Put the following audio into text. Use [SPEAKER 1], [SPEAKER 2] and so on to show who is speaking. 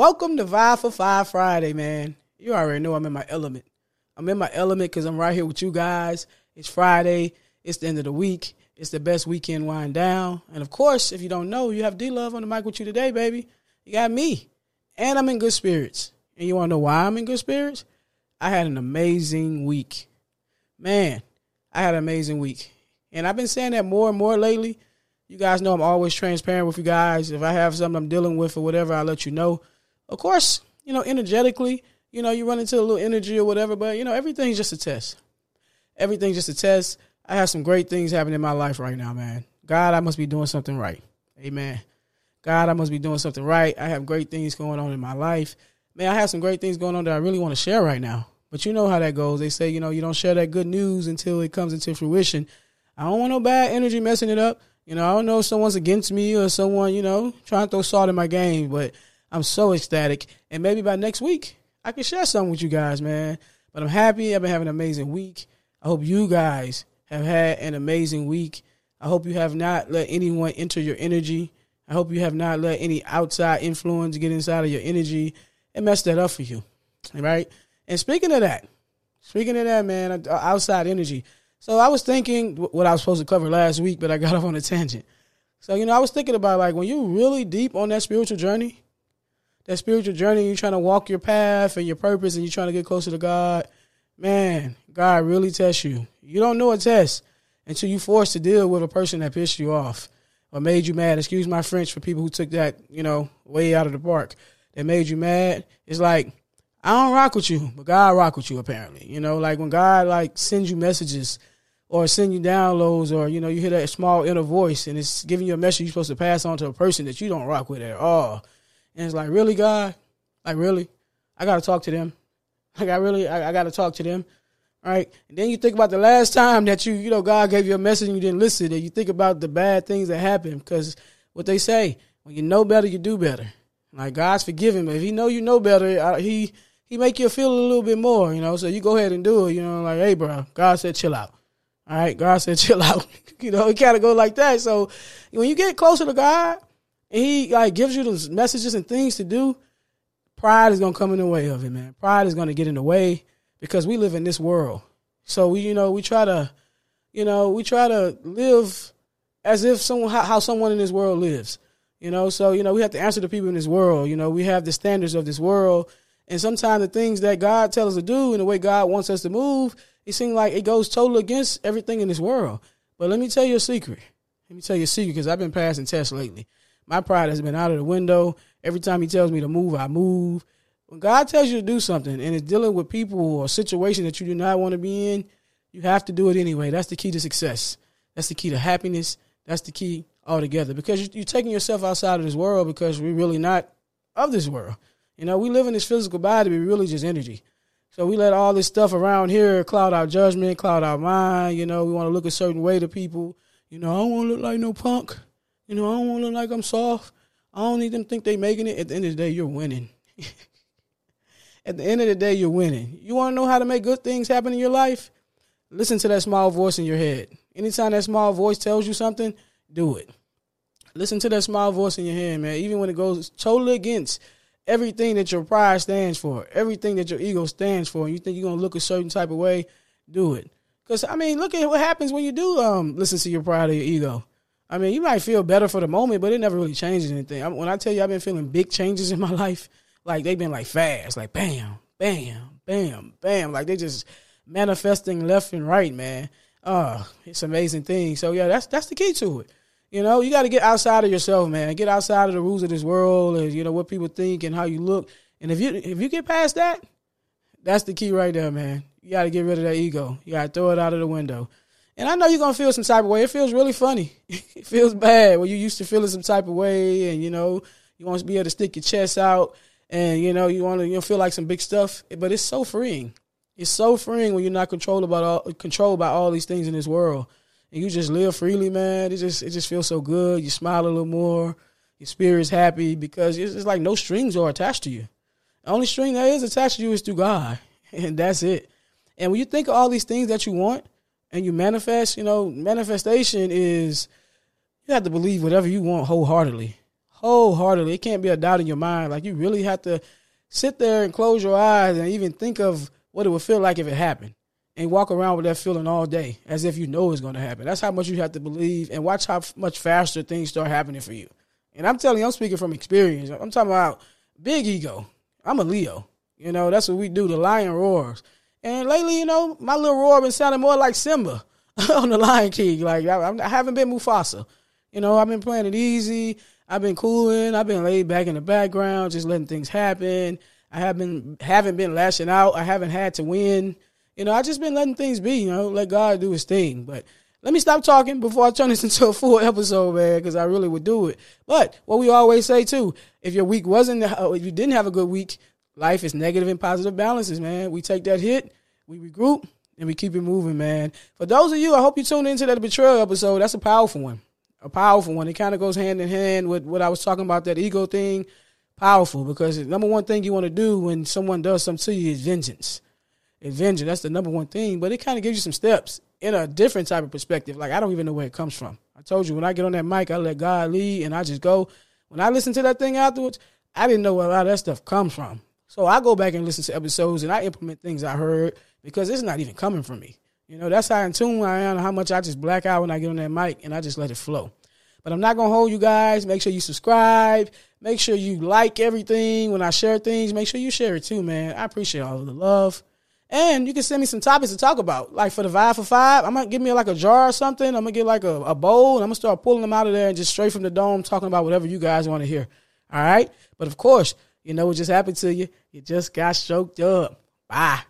[SPEAKER 1] Welcome to Vibe for Five Friday, man. You already know I'm in my element. I'm in my element because I'm right here with you guys. It's Friday. It's the end of the week. It's the best weekend wind down. And of course, if you don't know, you have D Love on the mic with you today, baby. You got me. And I'm in good spirits. And you want to know why I'm in good spirits? I had an amazing week. Man, I had an amazing week. And I've been saying that more and more lately. You guys know I'm always transparent with you guys. If I have something I'm dealing with or whatever, I'll let you know. Of course, you know, energetically, you know, you run into a little energy or whatever, but you know, everything's just a test. Everything's just a test. I have some great things happening in my life right now, man. God, I must be doing something right. Amen. God, I must be doing something right. I have great things going on in my life. Man, I have some great things going on that I really want to share right now. But you know how that goes. They say, you know, you don't share that good news until it comes into fruition. I don't want no bad energy messing it up. You know, I don't know if someone's against me or someone, you know, trying to throw salt in my game, but I'm so ecstatic. And maybe by next week, I can share something with you guys, man. But I'm happy. I've been having an amazing week. I hope you guys have had an amazing week. I hope you have not let anyone enter your energy. I hope you have not let any outside influence get inside of your energy and mess that up for you. Right? And speaking of that, speaking of that, man, uh, outside energy. So I was thinking what I was supposed to cover last week, but I got off on a tangent. So, you know, I was thinking about like when you're really deep on that spiritual journey, that spiritual journey, you're trying to walk your path and your purpose and you're trying to get closer to God, man, God really tests you. You don't know a test until you're forced to deal with a person that pissed you off or made you mad. Excuse my French for people who took that, you know, way out of the park. That made you mad. It's like, I don't rock with you, but God rock with you apparently. You know, like when God like sends you messages or send you downloads or, you know, you hear that small inner voice and it's giving you a message you're supposed to pass on to a person that you don't rock with at all. And it's like, really, God? Like, really? I got to talk to them. Like, I really, I, I got to talk to them. Right? And then you think about the last time that you, you know, God gave you a message and you didn't listen. And you think about the bad things that happened because what they say, when you know better, you do better. Like, God's forgiving, but if He know you know better, He He make you feel a little bit more, you know. So you go ahead and do it, you know, like, hey, bro, God said chill out. All right, God said chill out. you know, it kind of go like that. So when you get closer to God, and he like gives you those messages and things to do, pride is gonna come in the way of it, man. Pride is gonna get in the way because we live in this world. So we, you know, we try to, you know, we try to live as if someone how, how someone in this world lives. You know, so you know we have to answer to people in this world. You know, we have the standards of this world, and sometimes the things that God tells us to do and the way God wants us to move, it seems like it goes totally against everything in this world. But let me tell you a secret. Let me tell you a secret because I've been passing tests lately. My pride has been out of the window. Every time he tells me to move, I move. When God tells you to do something and it's dealing with people or a situation that you do not want to be in, you have to do it anyway. That's the key to success. That's the key to happiness. That's the key altogether because you're taking yourself outside of this world because we're really not of this world. You know, we live in this physical body, we're really just energy. So we let all this stuff around here cloud our judgment, cloud our mind. You know, we want to look a certain way to people. You know, I don't want to look like no punk. You know, I don't want to look like I'm soft. I don't need them think they making it. At the end of the day, you're winning. At the end of the day, you're winning. You want to know how to make good things happen in your life? Listen to that small voice in your head. Anytime that small voice tells you something, do it. Listen to that small voice in your head, man. Even when it goes totally against everything that your pride stands for, everything that your ego stands for, and you think you're gonna look a certain type of way, do it. Cause I mean, look at what happens when you do um listen to your pride or your ego. I mean, you might feel better for the moment, but it never really changes anything. I, when I tell you I've been feeling big changes in my life, like they've been like fast, like bam, bam, bam, bam, like they just manifesting left and right, man. Uh, it's amazing thing. So yeah, that's that's the key to it. You know, you got to get outside of yourself, man. Get outside of the rules of this world, and you know what people think and how you look. And if you if you get past that, that's the key right there, man. You got to get rid of that ego. You got to throw it out of the window. And I know you're gonna feel some type of way. It feels really funny. it feels bad when you used to feeling some type of way, and you know you want to be able to stick your chest out, and you know you want to you know, feel like some big stuff. But it's so freeing. It's so freeing when you're not controlled about all controlled by all these things in this world, and you just live freely, man. It just it just feels so good. You smile a little more. Your spirit's happy because it's, like no strings are attached to you. The only string that is attached to you is through God, and that's it. And when you think of all these things that you want and you manifest, you know, manifestation is you have to believe whatever you want wholeheartedly. wholeheartedly. It can't be a doubt in your mind. Like you really have to sit there and close your eyes and even think of what it would feel like if it happened and walk around with that feeling all day as if you know it's going to happen. That's how much you have to believe and watch how much faster things start happening for you. And I'm telling you, I'm speaking from experience. I'm talking about big ego. I'm a Leo. You know, that's what we do. The lion roars. And lately, you know, my little roar been sounding more like Simba on the Lion King. Like I, I haven't been Mufasa. You know, I've been playing it easy. I've been cooling. I've been laid back in the background, just letting things happen. I haven't haven't been lashing out. I haven't had to win. You know, I just been letting things be. You know, let God do His thing. But let me stop talking before I turn this into a full episode, man, because I really would do it. But what we always say too, if your week wasn't, uh, if you didn't have a good week, life is negative and positive balances, man. We take that hit, we regroup, and we keep it moving, man. For those of you, I hope you tuned into that betrayal episode. That's a powerful one a powerful one. It kind of goes hand in hand with what I was talking about that ego thing. Powerful because the number one thing you want to do when someone does something to you is vengeance. Vengeance. That's the number one thing. But it kind of gives you some steps in a different type of perspective. Like I don't even know where it comes from. I told you when I get on that mic, I let God lead and I just go. When I listen to that thing afterwards, I didn't know where a lot of that stuff comes from. So I go back and listen to episodes and I implement things I heard because it's not even coming from me. You know, that's how in tune I am, how much I just black out when I get on that mic and I just let it flow. But I'm not gonna hold you guys. Make sure you subscribe. Make sure you like everything when I share things. Make sure you share it too, man. I appreciate all of the love. And you can send me some topics to talk about. Like for the Vibe for Five, I'm gonna give me like a jar or something. I'm gonna get like a, a bowl and I'm gonna start pulling them out of there and just straight from the dome talking about whatever you guys want to hear. All right. But of course, you know what just happened to you? You just got choked up. Bye.